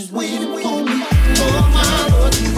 she's waiting for me. Oh my Lord.